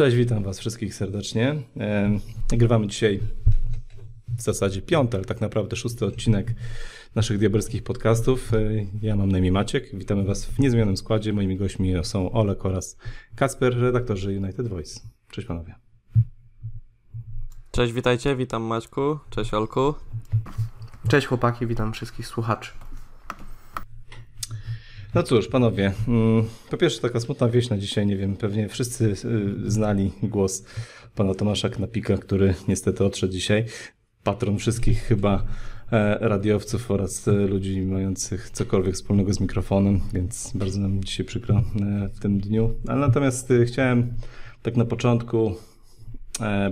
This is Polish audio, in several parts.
Cześć, witam Was wszystkich serdecznie. Nagrywamy dzisiaj w zasadzie piąty, ale tak naprawdę szósty odcinek naszych diabelskich podcastów. E, ja mam na imię Maciek. Witamy Was w niezmienionym składzie. Moimi gośćmi są Olek oraz Kasper, redaktorzy United Voice. Cześć panowie. Cześć, witajcie, witam Maćku, cześć Olku. Cześć chłopaki, witam wszystkich słuchaczy. No cóż, panowie, mm, po pierwsze taka smutna wieść na dzisiaj, nie wiem, pewnie wszyscy y, znali głos pana Tomasza Knapika, który niestety odszedł dzisiaj. Patron wszystkich chyba e, radiowców oraz e, ludzi mających cokolwiek wspólnego z mikrofonem, więc bardzo nam dzisiaj przykro e, w tym dniu. Ale natomiast chciałem tak na początku,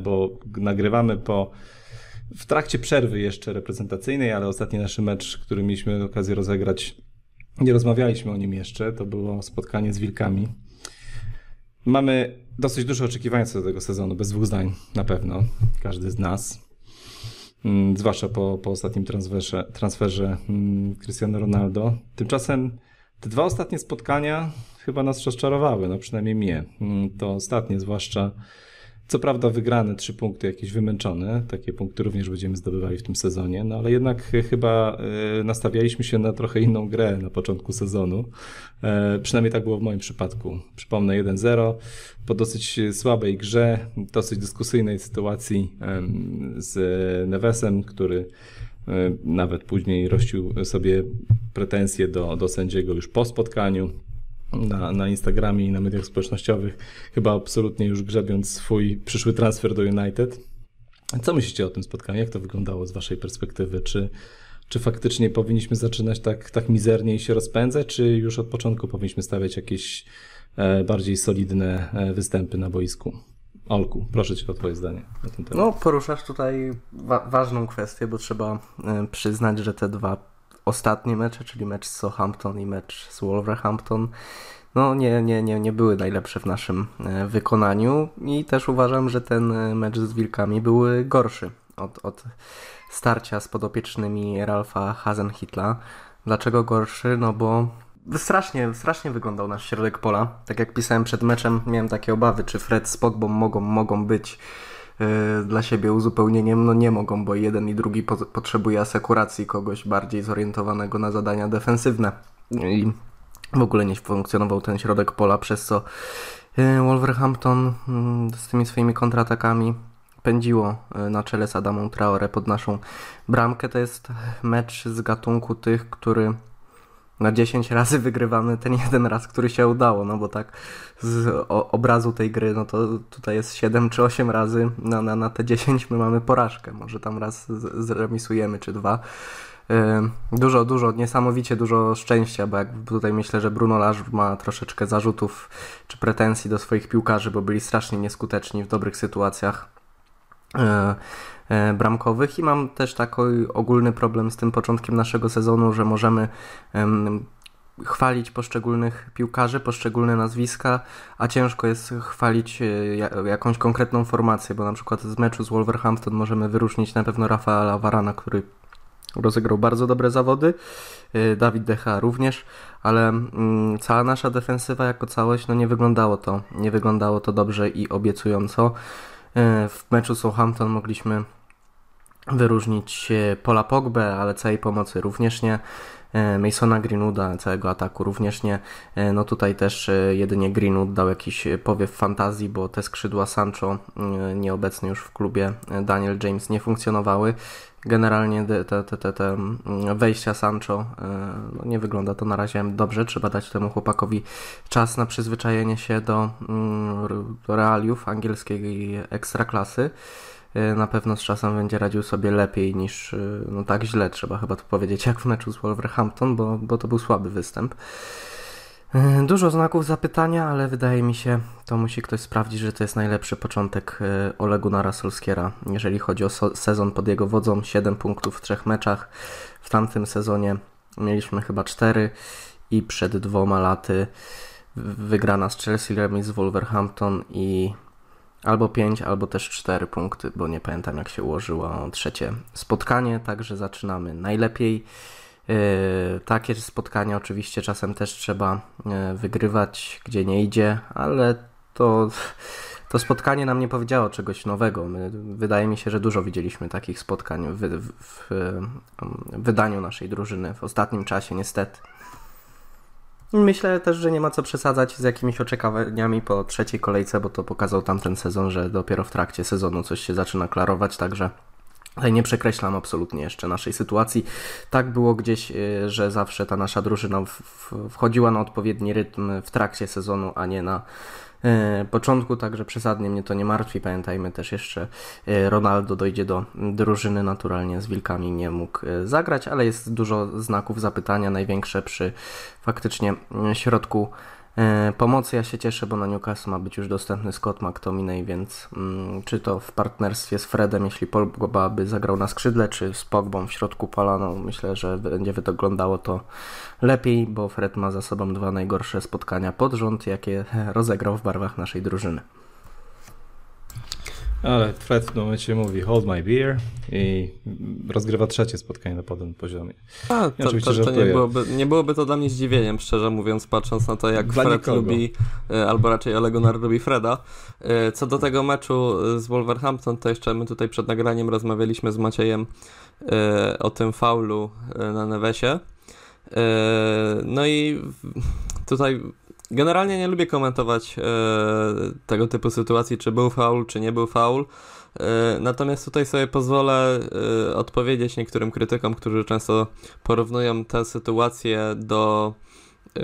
bo nagrywamy po w trakcie przerwy jeszcze reprezentacyjnej, ale ostatni nasz mecz, który mieliśmy okazję rozegrać nie rozmawialiśmy o nim jeszcze, to było spotkanie z Wilkami. Mamy dosyć duże oczekiwania co do tego sezonu, bez dwóch zdań na pewno, każdy z nas. Mm, zwłaszcza po, po ostatnim transferze, transferze mm, Cristiano Ronaldo. Tymczasem te dwa ostatnie spotkania chyba nas rozczarowały, no przynajmniej mnie. Mm, to ostatnie, zwłaszcza co prawda wygrane trzy punkty, jakieś wymęczone, takie punkty również będziemy zdobywali w tym sezonie, no ale jednak chyba e, nastawialiśmy się na trochę inną grę na początku sezonu. E, przynajmniej tak było w moim przypadku. Przypomnę 1-0 po dosyć słabej grze, dosyć dyskusyjnej sytuacji z Nevesem, który e, nawet później rościł sobie pretensje do, do sędziego już po spotkaniu na, na Instagramie i na mediach społecznościowych, chyba absolutnie już grzebiąc swój przyszły transfer do United. Co myślicie o tym spotkaniu? Jak to wyglądało z Waszej perspektywy? Czy, czy faktycznie powinniśmy zaczynać tak, tak mizernie i się rozpędzać, czy już od początku powinniśmy stawiać jakieś e, bardziej solidne e, występy na boisku? Olku, proszę Cię o Twoje zdanie na ten temat. No, poruszasz tutaj wa ważną kwestię, bo trzeba e, przyznać, że te dwa ostatnie mecze, czyli mecz z Southampton i mecz z Wolverhampton, no nie, nie, nie, nie były najlepsze w naszym e, wykonaniu i też uważam, że ten e, mecz z Wilkami był gorszy od, od starcia z podopiecznymi Ralfa Hasenhitla. Dlaczego gorszy? No bo strasznie, strasznie wyglądał nasz środek pola. Tak jak pisałem przed meczem, miałem takie obawy, czy Fred z Pogbą mogą, mogą być dla siebie uzupełnieniem, no nie mogą, bo jeden i drugi po potrzebuje asekuracji kogoś bardziej zorientowanego na zadania defensywne. I w ogóle nie funkcjonował ten środek pola, przez co y, Wolverhampton mm, z tymi swoimi kontratakami pędziło y, na czele z Adamą Traore pod naszą bramkę. To jest mecz z gatunku tych, który na 10 razy wygrywamy ten jeden raz, który się udało, no bo tak z obrazu tej gry, no to tutaj jest 7 czy 8 razy na, na, na te 10 my mamy porażkę, może tam raz zremisujemy czy dwa. Dużo, dużo, niesamowicie dużo szczęścia, bo jak tutaj myślę, że Bruno Lage ma troszeczkę zarzutów czy pretensji do swoich piłkarzy, bo byli strasznie nieskuteczni w dobrych sytuacjach bramkowych i mam też taki ogólny problem z tym początkiem naszego sezonu, że możemy chwalić poszczególnych piłkarzy, poszczególne nazwiska, a ciężko jest chwalić e, jakąś konkretną formację, bo na przykład z meczu z Wolverhampton możemy wyróżnić na pewno Rafaela Varana, który rozegrał bardzo dobre zawody, e, Dawid Decha również, ale mm, cała nasza defensywa jako całość no nie wyglądało to, nie wyglądało to dobrze i obiecująco. W meczu Southampton mogliśmy wyróżnić Pola Pogbę, ale całej pomocy również nie. E, Masona Greenwooda, całego ataku również nie. E, no tutaj też e, jedynie Greenwood dał jakiś powiew fantazji, bo te skrzydła Sancho, nieobecny już w klubie, Daniel James nie funkcjonowały. Generalnie te, te, te, te mm, wejścia Sancho no nie wygląda to na razie dobrze. Trzeba dać temu chłopakowi czas na przyzwyczajenie się do, mm, do realiów angielskiej ekstraklasy. Y, na pewno z czasem będzie radził sobie lepiej niż y, no tak źle, trzeba chyba to powiedzieć, jak w meczu z Wolverhampton, bo, bo to był słaby występ. Y, dużo znaków zapytania, ale wydaje mi się, to musi ktoś sprawdzić, że to jest najlepszy początek Olegu Narasolskiera, jeżeli chodzi o sezon pod jego wodzą. 7 punktów w trzech meczach. W tamtym sezonie mieliśmy chyba 4 i przed dwoma laty wygrana z Chelsea, remis z Wolverhampton i albo 5, albo też 4 punkty, bo nie pamiętam jak się ułożyło trzecie spotkanie, także zaczynamy najlepiej. Yy, takie spotkania oczywiście czasem też trzeba yy, wygrywać, gdzie nie idzie, ale to to spotkanie nam nie powiedziało czegoś nowego. My, wydaje mi się, że dużo widzieliśmy takich spotkań w, w, w, w wydaniu naszej drużyny w ostatnim czasie, niestety. Myślę też, że nie ma co przesadzać z jakimiś oczekiwaniami po trzeciej kolejce, bo to pokazał tamten sezon, że dopiero w trakcie sezonu coś się zaczyna klarować, także Tutaj nie przekreślam absolutnie jeszcze naszej sytuacji. Tak było gdzieś, y, że zawsze ta nasza drużyna wchodziła na odpowiedni rytm w trakcie sezonu, a nie na początku, także przesadnie mnie to nie martwi. Pamiętajmy też jeszcze, e, Ronaldo dojdzie do drużyny naturalnie z Wilkami, nie mógł e, zagrać, ale jest dużo znaków zapytania, największe przy faktycznie środku E, pomocy ja się cieszę, bo na Newcastle ma być już dostępny Scott McTominay, więc mm, czy to w partnerstwie z Fredem, jeśli Pogba by zagrał na skrzydle, czy z Pogbą w środku pola, no myślę, że będzie wyglądało to lepiej, bo Fred ma za sobą dwa najgorsze spotkania pod rząd, jakie rozegrał w barwach naszej drużyny. Ale Fred w tym momencie mówi hold my beer i rozgrywa trzecie spotkanie na podobnym poziomie. A, to, to, to nie, byłoby, nie byłoby to dla mnie zdziwieniem, szczerze mówiąc, patrząc na to, jak dla Fred nikogo. lubi, e, albo raczej Ole Gunnar lubi Freda. E, co do tego meczu z Wolverhampton, to jeszcze my tutaj przed nagraniem rozmawialiśmy z Maciejem e, o tym faulu na Nevesie. No i tutaj Generalnie nie lubię komentować e, tego typu sytuacji, czy był faul, czy nie był faul. E, natomiast tutaj sobie pozwolę e, odpowiedzieć niektórym krytykom, którzy często porównują tę sytuację do e,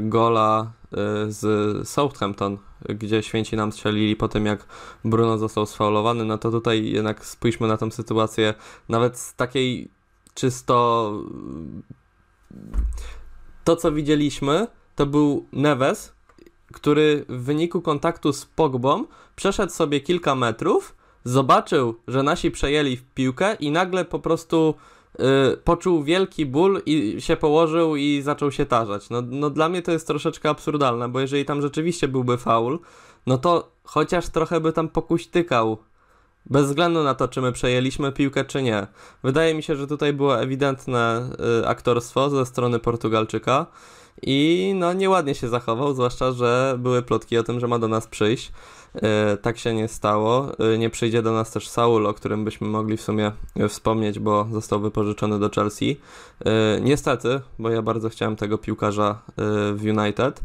gola e, z Southampton, gdzie święci nam strzelili po tym, jak Bruno został sfaulowany. No to tutaj jednak spójrzmy na tę sytuację nawet z takiej czysto to, co widzieliśmy, to był Neves, który w wyniku kontaktu z Pogbą przeszedł sobie kilka metrów, zobaczył, że nasi przejęli piłkę i nagle po prostu y, poczuł wielki ból i się położył i zaczął się tarzać. No, no dla mnie to jest troszeczkę absurdalne, bo jeżeli tam rzeczywiście byłby faul, no to chociaż trochę by tam pokuśtykał bez względu na to, czy my przejęliśmy piłkę, czy nie. Wydaje mi się, że tutaj było ewidentne y, aktorstwo ze strony Portugalczyka. I no nieładnie się zachował, zwłaszcza, że były plotki o tym, że ma do nas przyjść. E, tak się nie stało. E, nie przyjdzie do nas też Saul, o którym byśmy mogli w sumie wspomnieć, bo został wypożyczony do Chelsea. E, niestety, bo ja bardzo chciałem tego piłkarza w United.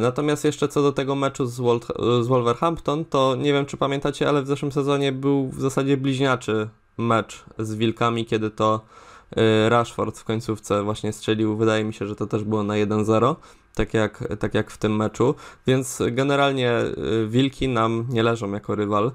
Natomiast jeszcze co do tego meczu z, Wol z Wolverhampton, to nie wiem czy pamiętacie, ale w zeszłym sezonie był w zasadzie bliźniaczy mecz z Wilkami, kiedy to Rashford w końcówce właśnie strzelił, wydaje mi się, że to też było na 1-0 tak jak, tak jak w tym meczu, więc generalnie y, Wilki nam nie leżą jako rywal. Y,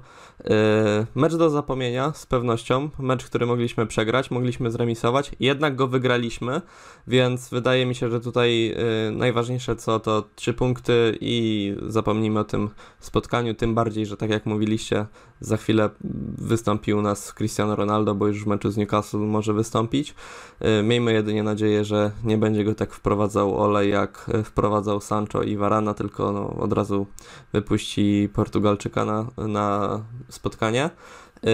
mecz do zapomnienia z pewnością, mecz, który mogliśmy przegrać, mogliśmy zremisować, jednak go wygraliśmy, więc wydaje mi się, że tutaj y, najważniejsze co to trzy punkty i zapomnijmy o tym spotkaniu, tym bardziej, że tak jak mówiliście, za chwilę wystąpił u nas Cristiano Ronaldo, bo już w meczu z Newcastle może wystąpić. Miejmy jedynie nadzieję, że nie będzie go tak wprowadzał Ole jak w wprowadzał Sancho i Varana, tylko no, od razu wypuści Portugalczyka na, na spotkanie. Yy,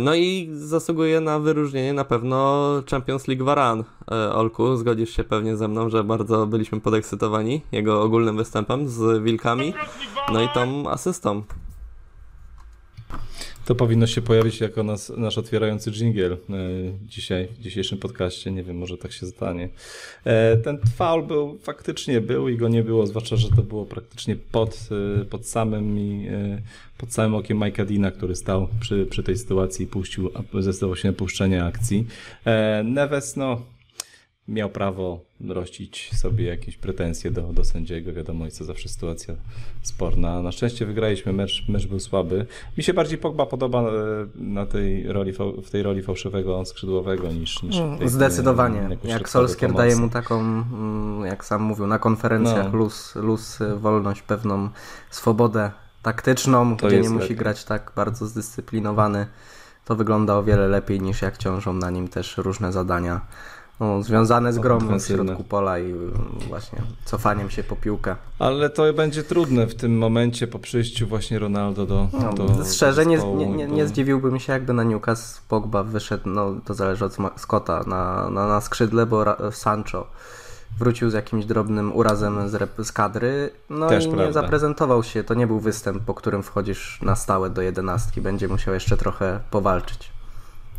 no i zasługuje na wyróżnienie na pewno Champions League Varan. Olku, zgodzisz się pewnie ze mną, że bardzo byliśmy podekscytowani jego ogólnym występem z Wilkami, no i tą asystą. To powinno się pojawić jako nas, nasz otwierający dżingiel e, dzisiaj, w dzisiejszym podcaście. Nie wiem, może tak się stanie. E, ten faul był, faktycznie był i go nie było, zwłaszcza, że to było praktycznie pod, e, pod samym pod samym okiem Mike'a Dina, który stał przy, przy tej sytuacji i puścił, zdecydował się na puszczenie akcji. Neves, no, miał prawo rościć sobie jakieś pretensje do, do sędziego. Wiadomo, jest to zawsze sytuacja sporna. Na szczęście wygraliśmy mecz, mecz był słaby. Mi się bardziej Pogba podoba e, na tej roli, w tej roli fałszywego skrzydłowego niż, niż tej, Zdecydowanie. Jak Solskier pomocy. daje mu taką, mm, jak sam mówił, na konferencjach no. luz, luz, wolność, pewną swobodę taktyczną, to gdzie nie musi lepiej. grać tak bardzo zdyscyplinowany. To wygląda o wiele lepiej niż jak ciążą na nim też różne zadania no, związane z grą w środku pola i mm, właśnie cofaniem się po piłkę. Ale to będzie trudne w tym momencie po przyjściu właśnie Ronaldo do. No, do szczerze, nie, nie, nie, nie zdziwiłbym się, jakby na Newcastle Pogba wyszedł, no to zależy od Scotta, na, na, na skrzydle, bo Sancho wrócił z jakimś drobnym urazem z, rep- z kadry, no Też i prawda. nie zaprezentował się. To nie był występ, po którym wchodzisz na stałe do jedenastki. Będzie musiał jeszcze trochę powalczyć.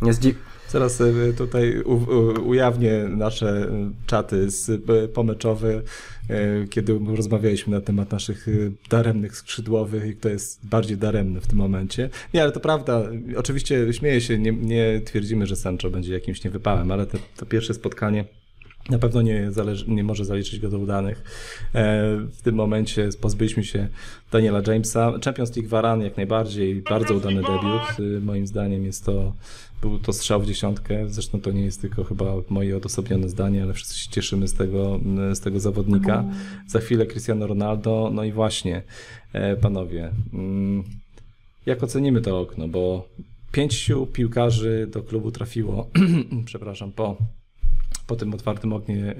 Nie zdzi- Zaraz y, tutaj u, u, ujawnię nasze y, czaty z, y, pomeczowe, kiedy rozmawialiśmy na temat naszych daremnych skrzydłowych i kto jest bardziej daremny w tym momencie. Nie, ale to prawda. Oczywiście śmieję się, nie, nie twierdzimy, że Sancho będzie jakimś niewypałem, ale to pierwsze spotkanie na pewno nie, zależy, nie może zaliczyć go do udanych. E, w tym momencie pozbyliśmy się Daniela Jamesa. Champions League Varan jak najbardziej, bardzo udany debiut. Y, Moim zdaniem jest to, był to strzał w dziesiątkę. Zresztą to nie jest tylko chyba moje odosobnione zdanie, ale wszyscy się cieszymy z tego, z tego zawodnika. Za chwilę Cristiano Ronaldo. No i właśnie, e, panowie, mm, jak ocenimy to okno? Bo pięciu piłkarzy do klubu trafiło, przepraszam, po po tym otwartym oknie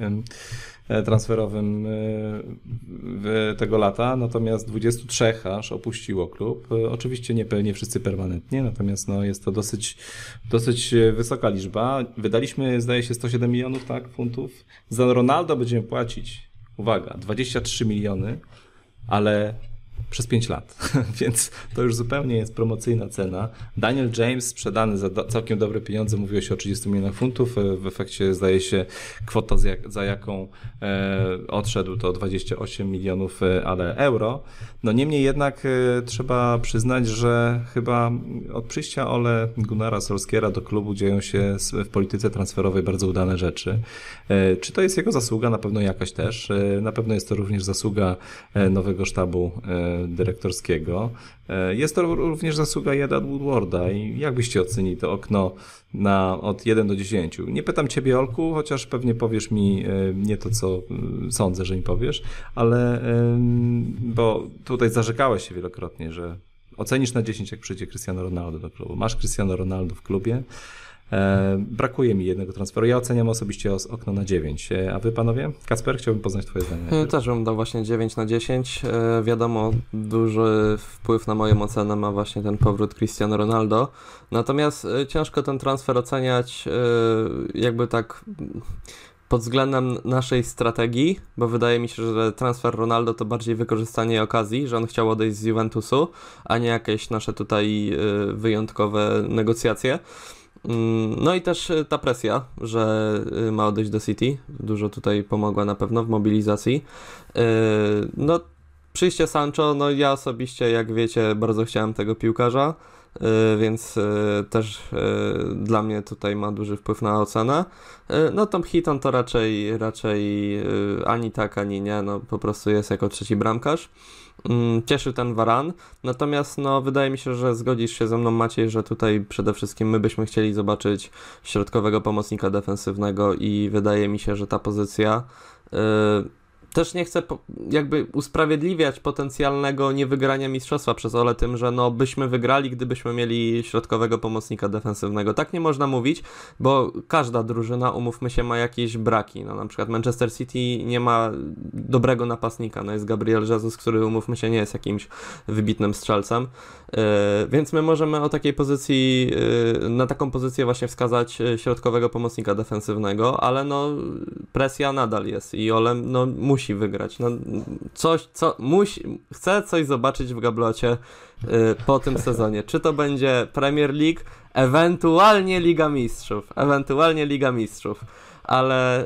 e, transferowym e, tego lata, natomiast 23 aż opuściło klub. E, Oczywiście nie, nie wszyscy permanentnie, natomiast no, jest to dosyć, dosyć wysoka liczba. Wydaliśmy, zdaje się, 107 milionów tak, funtów. Za Ronaldo będziemy płacić, uwaga, 23 miliony, ale przez 5 lat, więc to już zupełnie jest promocyjna cena. Daniel James sprzedany za całkiem dobre pieniądze, mówiło się o 30 milionach funtów, e, w efekcie zdaje się kwota za, jak, za jaką e, odszedł to 28 milionów, e, ale euro. No niemniej jednak trzeba przyznać, że chyba od przyjścia Ole Gunnara Solskiera do klubu dzieją się w polityce transferowej bardzo udane rzeczy. Czy to jest jego zasługa? Na pewno jakaś też. Na pewno jest to również zasługa nowego sztabu dyrektorskiego. E, Jest to również zasługa Jada Woodwarda i jak byście ocenili to okno na, od 1 do 10? Nie pytam Ciebie, Olku, chociaż pewnie powiesz mi e, nie to, co mm, sądzę, że mi powiesz, ale bo tutaj zarzekałeś się wielokrotnie, że ocenisz na 10, jak przyjdzie Cristiano Ronaldo do klubu. Masz Cristiano Ronaldo w klubie, brakuje mi jednego transferu. Ja oceniam osobiście os- okno na 9. E, a wy panowie? Kacper, chciałbym poznać twoje zdanie. E, Też bym dał właśnie 9 na 10. E, wiadomo, duży wpływ na moją ocenę ma właśnie ten powrót Cristiano Ronaldo. Natomiast e, ciężko ten transfer oceniać e, jakby tak pod względem naszej strategii, bo wydaje mi się, że transfer Ronaldo to bardziej wykorzystanie okazji, że on chciał odejść z Juventusu, a nie jakieś nasze tutaj e, wyjątkowe negocjacje. Mm, No i też y, ta presja, że y, ma odejść do City, dużo tutaj pomogła na pewno w mobilizacji. Y, No, przyjście Sancho, no ja osobiście, jak wiecie, bardzo chciałem tego piłkarza, więc y, też y, dla mnie tutaj ma duży wpływ na ocenę. No Tom Hitton to raczej, raczej ani tak, ani nie, no po prostu jest jako trzeci bramkarz. Mm, Cieszy ten Waran, natomiast no, wydaje mi się, że zgodzisz się ze mną Maciej, że tutaj przede wszystkim my byśmy chcieli zobaczyć środkowego pomocnika defensywnego i wydaje mi się, że ta pozycja też nie chcę jakby usprawiedliwiać potencjalnego niewygrania mistrzostwa przez Ole tym, że no byśmy wygrali, gdybyśmy mieli środkowego pomocnika defensywnego. Tak nie można mówić, bo każda drużyna, umówmy się, ma jakieś braki. No, na przykład Manchester City nie ma dobrego napastnika. No, jest Gabriel Jesus, który, umówmy się, nie jest jakimś wybitnym strzelcem. Yy, więc my możemy o takiej pozycji, yy, na taką pozycję właśnie wskazać yy, środkowego pomocnika defensywnego, ale no presja nadal jest i Ole no, musi wygrać. No, coś, co musi, chce coś zobaczyć w gablocie yy, po tym sezonie. Czy to będzie Premier League, ewentualnie Liga Mistrzów, ewentualnie Liga Mistrzów. Ale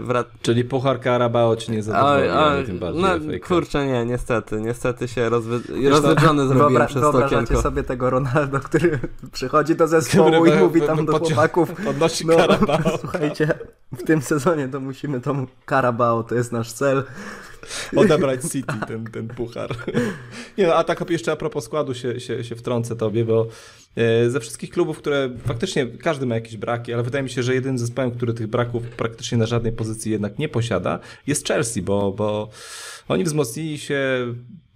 yy, wrac- Czyli Puchar Carabao ci nie zadowoli, ale oj, tym bardziej no, kurczę, nie, niestety, niestety się rozwy... rozwydrzony zrobiłem Wyobra- przez to Wyobrażacie okienko. sobie tego Ronaldo, który przychodzi do zespołu Który i mówi wy- tam do podcio- chłopaków, Podnosi no Carabao. słuchajcie, w tym sezonie to musimy tą Carabao, to jest nasz cel. odebrać City ten, ten puchar. Nie no, a tak jeszcze a propos składu się, się, się wtrącę tobie, bo e, ze wszystkich klubów, które faktycznie każdy ma jakieś braki, ale wydaje mi się, że jedynym zespołem, który tych braków praktycznie na żadnej pozycji jednak nie posiada, jest Chelsea, bo, bo oni wzmocnili się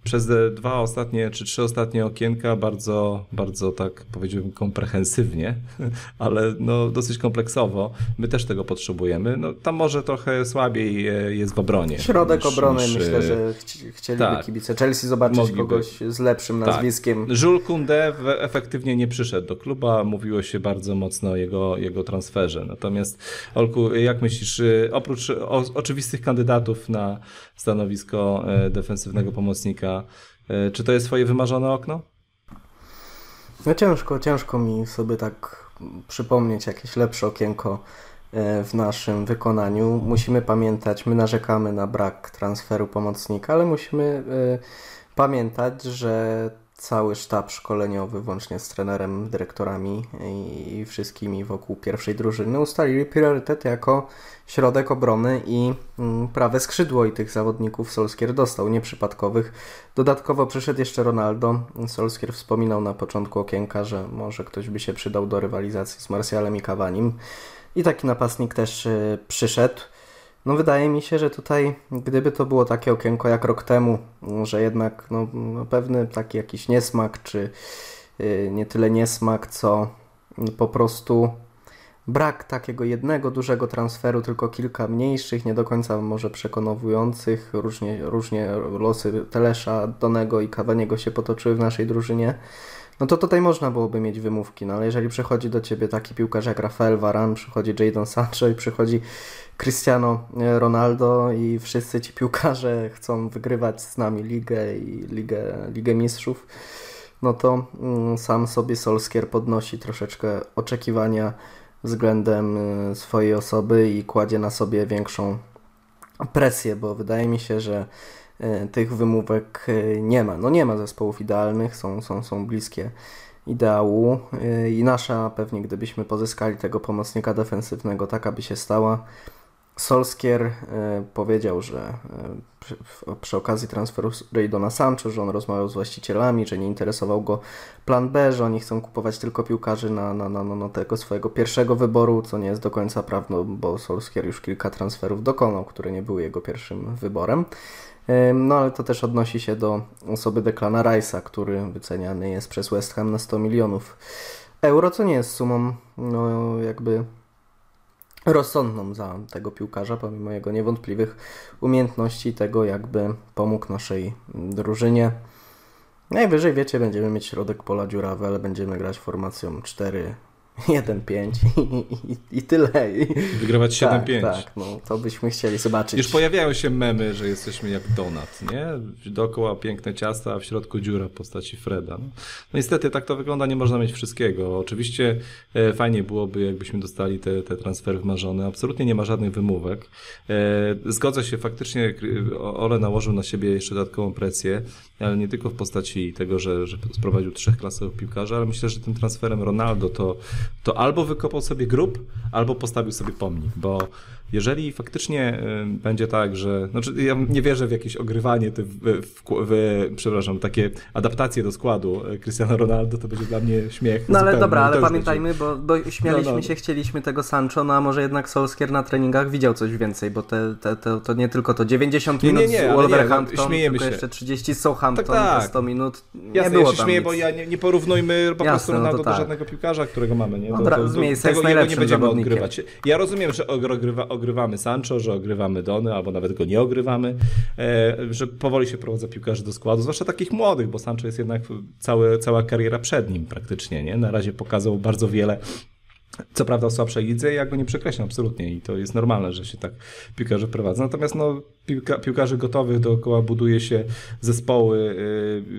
przez dwa ostatnie czy trzy ostatnie okienka bardzo, bardzo tak powiedziałbym komprehensywnie, ale no dosyć kompleksowo. My też tego potrzebujemy. No tam może trochę słabiej jest w obronie. Środek niż, obrony niż, myślę, że chcieliby tak, kibice Chelsea zobaczyć mogliby. kogoś z lepszym tak. nazwiskiem. Tak. Jules Koundé efektywnie nie przyszedł do kluba, mówiło się bardzo mocno o jego, jego transferze. Natomiast Olku, jak myślisz, oprócz o, oczywistych kandydatów na stanowisko e, defensywnego pomocnika. E, czy to jest Twoje wymarzone okno? No ciężko, ciężko mi sobie tak przypomnieć jakieś lepsze okienko e, w naszym wykonaniu. Musimy pamiętać, my narzekamy na brak transferu pomocnika, ale musimy pamiętać, że cały sztab szkoleniowy, włącznie z trenerem, dyrektorami i wszystkimi wokół pierwszej drużyny, ustalili priorytet jako środek obrony i mm, prawe skrzydło i tych zawodników Solskier dostał, nieprzypadkowych. Dodatkowo przyszedł jeszcze Ronaldo. Solskier wspominał na początku okienka, że może ktoś by się przydał do rywalizacji z Martialem i Cavanim. I taki napastnik też y, przyszedł. No wydaje mi się, że tutaj gdyby to było takie okienko jak rok temu, że jednak no, no pewny taki jakiś niesmak, czy yy, nie tyle niesmak, co po prostu brak takiego jednego dużego transferu, tylko kilka mniejszych, nie do końca może przekonujących. Różnie, różnie losy Telesza, Donego i Kawaniego się potoczyły w naszej drużynie. No to tutaj można byłoby mieć wymówki, no ale jeżeli przychodzi do ciebie taki piłkarz jak Rafael Varane, przychodzi Jadon Sancho i przychodzi Cristiano Ronaldo i wszyscy ci piłkarze chcą wygrywać z nami ligę i ligę, ligę mistrzów, no to mm, sam sobie Solskier podnosi troszeczkę oczekiwania względem y, swojej osoby i kładzie na sobie większą presję, bo wydaje mi się, że y, tych wymówek nie ma. No nie ma zespołów idealnych, są, są, są bliskie ideału i nasza pewnie gdybyśmy pozyskali tego pomocnika defensywnego, taka by się stała, Solskier e, powiedział, że e, przy, przy, okazji transferu Raydona Sancho, że on rozmawiał z właścicielami, że nie interesował go plan B, że oni chcą kupować tylko piłkarzy na, na, na, na tego swojego pierwszego wyboru, co nie jest do końca prawdą, bo Solskier już kilka transferów dokonał, które nie były jego pierwszym wyborem. E, no ale to też odnosi się do osoby Declana Rice'a, który wyceniany jest przez West Ham na 100 milionów euro, co nie jest sumą no jakby rozsądną za tego piłkarza, pomimo jego niewątpliwych umiejętności, tego jakby pomógł naszej drużynie. Najwyżej, wiecie, będziemy mieć środek pola dziurawy, ale będziemy grać formacją 4 1-5 i, i, i, tyle. I, Wygrywać 7-5. Tak, tak, no to byśmy chcieli zobaczyć. Już pojawiają się memy, że jesteśmy jak donat, nie? Dookoła piękne ciasta, a w środku dziura w postaci Freda. No, no niestety tak to wygląda, nie można mieć wszystkiego. Oczywiście e, fajnie byłoby, jakbyśmy dostali te, te transfery wmarzone. Absolutnie nie ma żadnych wymówek. E, zgodzę się, faktycznie Ole nałożył na siebie jeszcze dodatkową presję, ale nie tylko w postaci tego, że, że sprowadził trzech klasowych piłkarzy, ale myślę, że tym transferem Ronaldo to to albo wykopał sobie grób, albo postawił sobie pomnik, bo jeżeli faktycznie y, będzie tak, że. Znaczy, ja nie wierzę w jakieś ogrywanie, w, w, w, przepraszam, takie adaptacje do składu y, Cristiano Ronaldo, to będzie dla mnie śmiech. No ale dobra, ale pamiętajmy, bo, bo śmialiśmy no, no. się, chcieliśmy tego Sancho, no a może jednak Solskier na treningach widział coś więcej, bo te, te, te to nie tylko to 90 minut nie, nie, nie, z Wolverhampton, no, śmiejemy tylko się. jeszcze 30 z Southampton, tak, tak. 100 minut. Nie Jasne, było ja się śmieję, nic. bo ja nie, nie porównujmy po prostu no Ronaldo no tak. do żadnego piłkarza, którego mamy. Nie? To, to, z miejsca tego nie będziemy odgrywać. Ja rozumiem, że ogrywa, ogrywamy Sancho, że ogrywamy Dony, albo nawet go nie ogrywamy, e, że powoli się prowadza piłkarzy do składu, zwłaszcza takich młodych, bo Sancho jest jednak cała kariera przed nim praktycznie, nie? Na razie pokazał bardzo wiele co prawda w słabszej lidze, ja go nie przekreślam absolutnie i to jest normalne, że się tak piłkarze prowadzą. Natomiast no, piłka, piłkarzy gotowych dookoła buduje się zespoły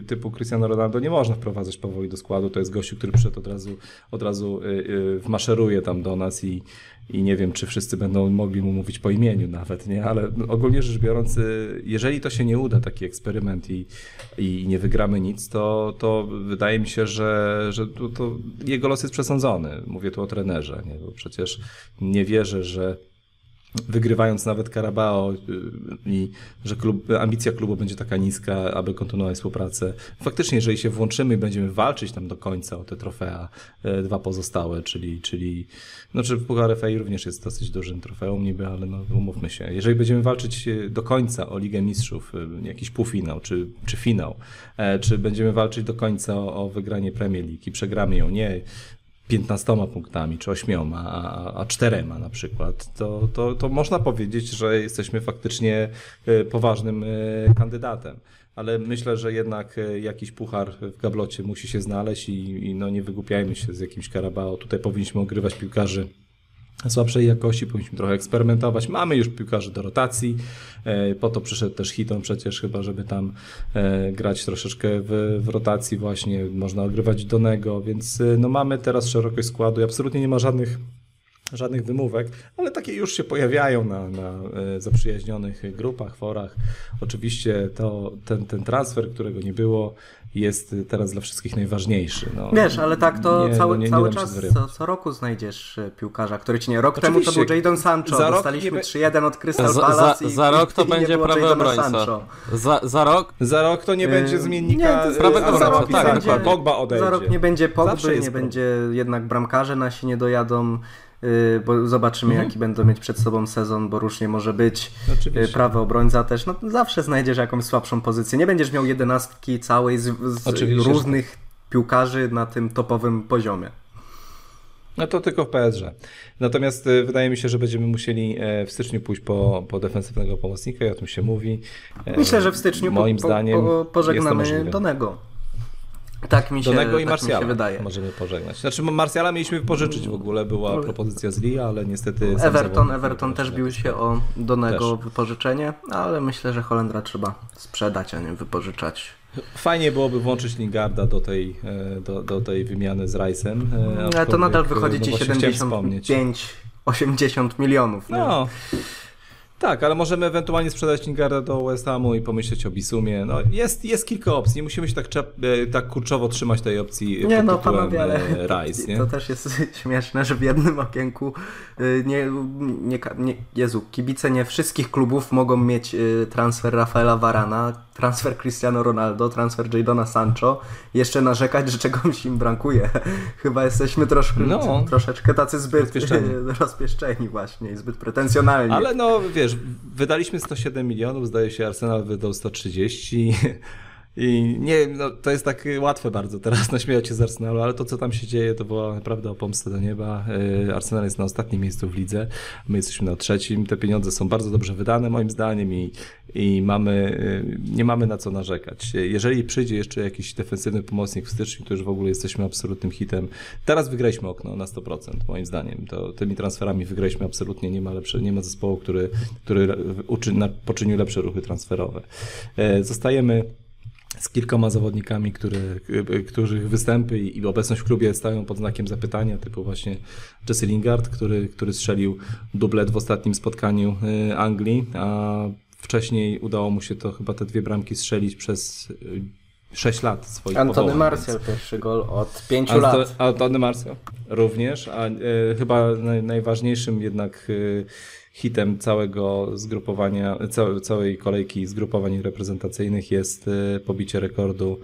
y, typu Cristiano Ronaldo. Nie można wprowadzać powoli do składu. To jest gościu, który przyszedł od razu, od razu y, y, wmaszeruje tam do nas i, i nie wiem, czy wszyscy będą mogli mu mówić po imieniu nawet, nie? Ale ogólnie rzecz biorąc, y, jeżeli to się nie uda, taki eksperyment i, i nie wygramy nic, to, to wydaje mi się, że, że to, to jego los jest przesądzony. Mówię tu o trenerze, nie? Bo przecież nie wierzę, że wygrywając nawet Carabao y, i że klub, ambicja klubu będzie taka niska, aby kontynuować współpracę. Faktycznie, jeżeli się włączymy i będziemy walczyć tam do końca o te trofea, y, dwa pozostałe, czyli, czyli znaczy Puchar FA również jest dosyć dużym trofeum niby, ale no umówmy się. Jeżeli będziemy walczyć y, do końca o Ligę Mistrzów, jakiś półfinał czy, czy finał, e, czy będziemy walczyć do końca o, o wygranie Premier League i przegramy ją, nie 15 punktami, czy 8, a, a 4 na przykład, to, to, to można powiedzieć, że jesteśmy faktycznie e, poważnym e, kandydatem. Ale myślę, że jednak e, jakiś puchar w gablocie musi się znaleźć i, i no nie wygłupiajmy się z jakimś Karabao. Tutaj powinniśmy ogrywać piłkarzy słabszej jakości, powinniśmy trochę eksperymentować. Mamy już piłkarzy do rotacji, e, po to przyszedł też Hiton przecież chyba, żeby tam e, grać troszeczkę w, w rotacji właśnie, można ogrywać Donego, więc e, no mamy teraz szerokość składu i absolutnie nie ma żadnych żadnych wymówek, ale takie już się pojawiają na, na zaprzyjaźnionych grupach, forach. Oczywiście to, ten, ten transfer, którego nie było, jest teraz dla wszystkich najważniejszy. No, Wiesz, ale tak to nie, cały, no nie, cały nie czas, co, co, roku znajdziesz e, piłkarza, który ci nie... Rok Oczywiście. temu to był Jadon Sancho, za dostaliśmy 3-1 od Crystal Palace za, za, za rok to będzie prawy obrońca. Za, za rok? Za rok to nie będzie zmiennika nie, prawego obrońca, tak. Pogba odejdzie. Za rok nie będzie Pogby, nie będzie jednak bramkarze nasi nie dojadą. Y, bo zobaczymy, mhm. jaki będą mieć przed sobą sezon, bo różnie może być. Oczywiście. Y, prawy obrońca też, no zawsze znajdziesz jakąś słabszą pozycję. Nie będziesz miał jedenastki całej z, z różnych piłkarzy na tym topowym poziomie. No to tylko w PSG. Natomiast y, wydaje mi się, że będziemy musieli e, w styczniu pójść po, po defensywnego pomocnika i o tym się mówi. E, Myślę, że w styczniu moim po, zdaniem po, pożegnamy Donego. Tak mi się, Donego i tak Marsjala się wydaje. możemy pożegnać. Znaczy Marsjala mieliśmy wypożyczyć w ogóle, była propozycja z Lee, ale niestety... Everton, Everton też bił się o Donego też. wypożyczenie, ale myślę, że Holendra trzeba sprzedać, a nie wypożyczać. Fajnie byłoby włączyć Lingarda do tej, e, do, do tej wymiany z. E, ale to nadal wychodzi ci no 75, 80 milionów. Nie? Tak, ale możemy ewentualnie sprzedać Lingarda do West Hamu i pomyśleć o Bisumie. No, jest, jest kilka opcji. Nie musimy się tak, e, tak kurczowo trzymać tej opcji nie, no, panowie, ale Rice. Nie? To też jest śmieszne, że w jednym okienku e, nie, nie, nie, Jezu, kibice nie wszystkich klubów mogą mieć e, transfer Rafaela Varana, transfer Cristiano Ronaldo, transfer Jadona Sancho, jeszcze narzekać, że czegoś im brakuje. Chyba jesteśmy troszkę, no, troszeczkę tacy zbyt rozpieszczeni. rozpieszczeni właśnie i zbyt pretensjonalni. Ale no wiesz, wydaliśmy 107 milionów, zdaje się Arsenal wydał 130 i nie, no, to jest tak łatwe bardzo teraz naśmiać się z Arsenalu, ale to, co tam się dzieje, to była naprawdę o pomstę do nieba. E, Arsenal jest na ostatnim miejscu w lidze, my jesteśmy na trzecim. Te pieniądze są bardzo dobrze wydane, moim zdaniem, i, i mamy, e, nie mamy na co narzekać. Jeżeli przyjdzie jeszcze jakiś defensywny pomocnik w styczniu, to już w ogóle jesteśmy absolutnym hitem. Teraz wygraliśmy okno na 100%, moim zdaniem. To tymi transferami wygraliśmy absolutnie. Nie ma, lepsze, nie ma zespołu, który, który uczy, poczynił lepsze ruchy transferowe. Zostajemy z kilkoma zawodnikami, które, których występy i obecność w klubie stają pod znakiem zapytania, typu właśnie Jesse Lingard, który, który strzelił dublet w ostatnim spotkaniu y, Anglii, a wcześniej udało mu się to chyba te dwie bramki strzelić przez 6 y, lat swoich Antony powołań, Martial więc... pierwszy gol od 5 Anto, lat. Antony Martial również, a y, chyba naj, najważniejszym jednak y, hitem całego zgrupowania, całej kolejki zgrupowań reprezentacyjnych jest y, pobicie rekordu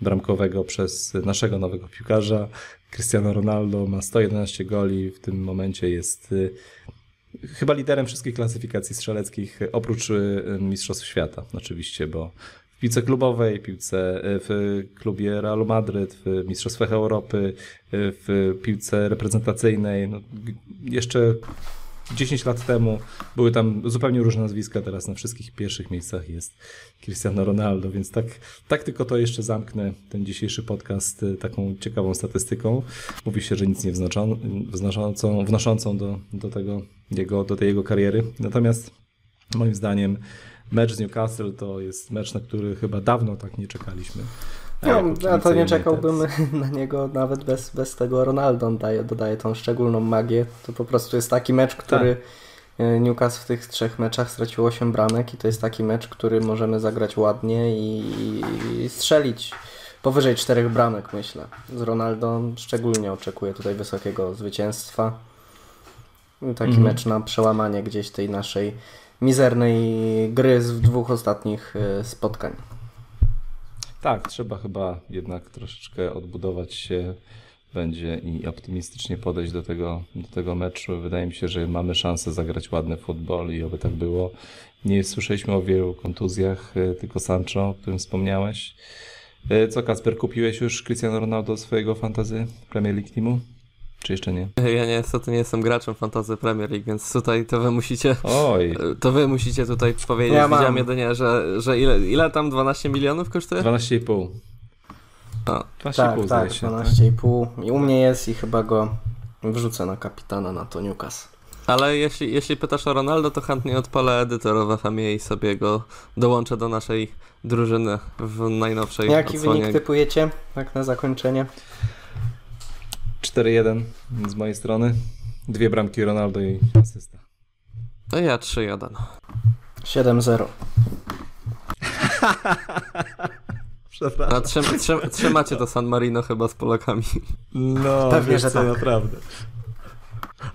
bramkowego przez naszego nowego piłkarza. Cristiano Ronaldo ma 111 goli, w tym momencie jest chyba liderem wszystkich klasyfikacji strzeleckich, oprócz Mistrzostw Świata oczywiście, bo piłce klubowej, piłce w klubie Realu Madryt, w Mistrzostwach Europy, w piłce reprezentacyjnej, no, jeszcze 10 lat temu były tam zupełnie różne nazwiska, teraz na wszystkich pierwszych miejscach jest Cristiano Ronaldo, więc tak, tak tylko to jeszcze zamknę ten dzisiejszy podcast y, taką ciekawą statystyką. Mówi się, że nic nie wznoszącą, wnoszącą do, do, tego jego, do tej jego kariery. Natomiast moim zdaniem mecz z Newcastle to jest mecz, na który chyba dawno tak nie czekaliśmy. No, ja to nie czekałbym na niego nawet bez, bez tego Ronaldo. Daje, dodaje tą szczególną magię. To po prostu jest taki mecz, który tak. E, Newcastle w tych trzech meczach stracił 8 bramek i to jest taki mecz, który możemy zagrać ładnie i, i strzelić powyżej czterech bramek, myślę. Z Ronaldo szczególnie oczekuję tutaj wysokiego zwycięstwa. Taki mhm. mecz na przełamanie gdzieś tej naszej mizernej gry z dwóch ostatnich e, spotkań. Tak, trzeba chyba jednak troszeczkę odbudować się będzie i optymistycznie podejść do tego, do tego meczu. Wydaje mi się, że mamy szansę zagrać ładny futbol i oby tak było. Nie słyszeliśmy o wielu kontuzjach, e, tylko Sancho, o którym wspomniałeś. E, co Kasper, kupiłeś już Cristiano Ronaldo swojego fantazy Premier League teamu? Czy jeszcze nie? Ja niestety nie jestem graczem fantazy Premier League, więc tutaj to wy musicie. Oj. To wy musicie tutaj powiedzieć. Ja Widziałem jedynie, że, że ile, ile tam 12 milionów kosztuje? 12,5. A. 12,5 tak, tak, 12,5. Tak? I u mnie jest i chyba go wrzucę na kapitana na to Newcastle. Ale jeśli, jeśli pytasz o Ronaldo, to chętnie odpalę edytor w i sobie go dołączę do naszej drużyny w najnowszej Jaki odsłonie. wynik typujecie? Tak na zakończenie. 4-1 z mojej strony. Dwie bramki Ronaldo i asysta. To ja 3-1. 7-0. Przepraszam. A trzym, trzym, trzymacie to San Marino chyba z Polakami. No, Pewnie, że tak. naprawdę.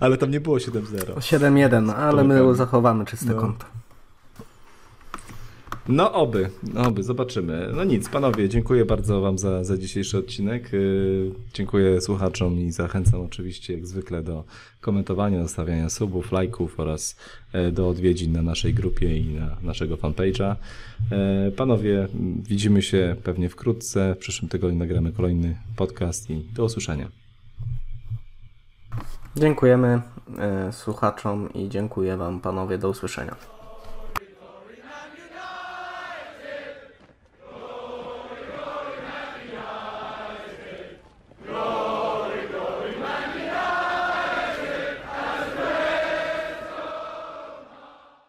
Ale tam nie było 7-0. 7-1, ale my zachowamy czyste no. konto. No oby, no oby, zobaczymy. No nic, panowie, dziękuję bardzo wam za, za dzisiejszy odcinek. Yy, dziękuję słuchaczom i zachęcam oczywiście jak zwykle do komentowania, zostawiania subów, lajków oraz yy, do odwiedzin na naszej grupie i na naszego fanpage'a. Yy, panowie, widzimy się pewnie wkrótce. W przyszłym tygodniu nagramy kolejny podcast i do usłyszenia. Dziękujemy słuchaczom i dziękuję wam panowie, do usłyszenia.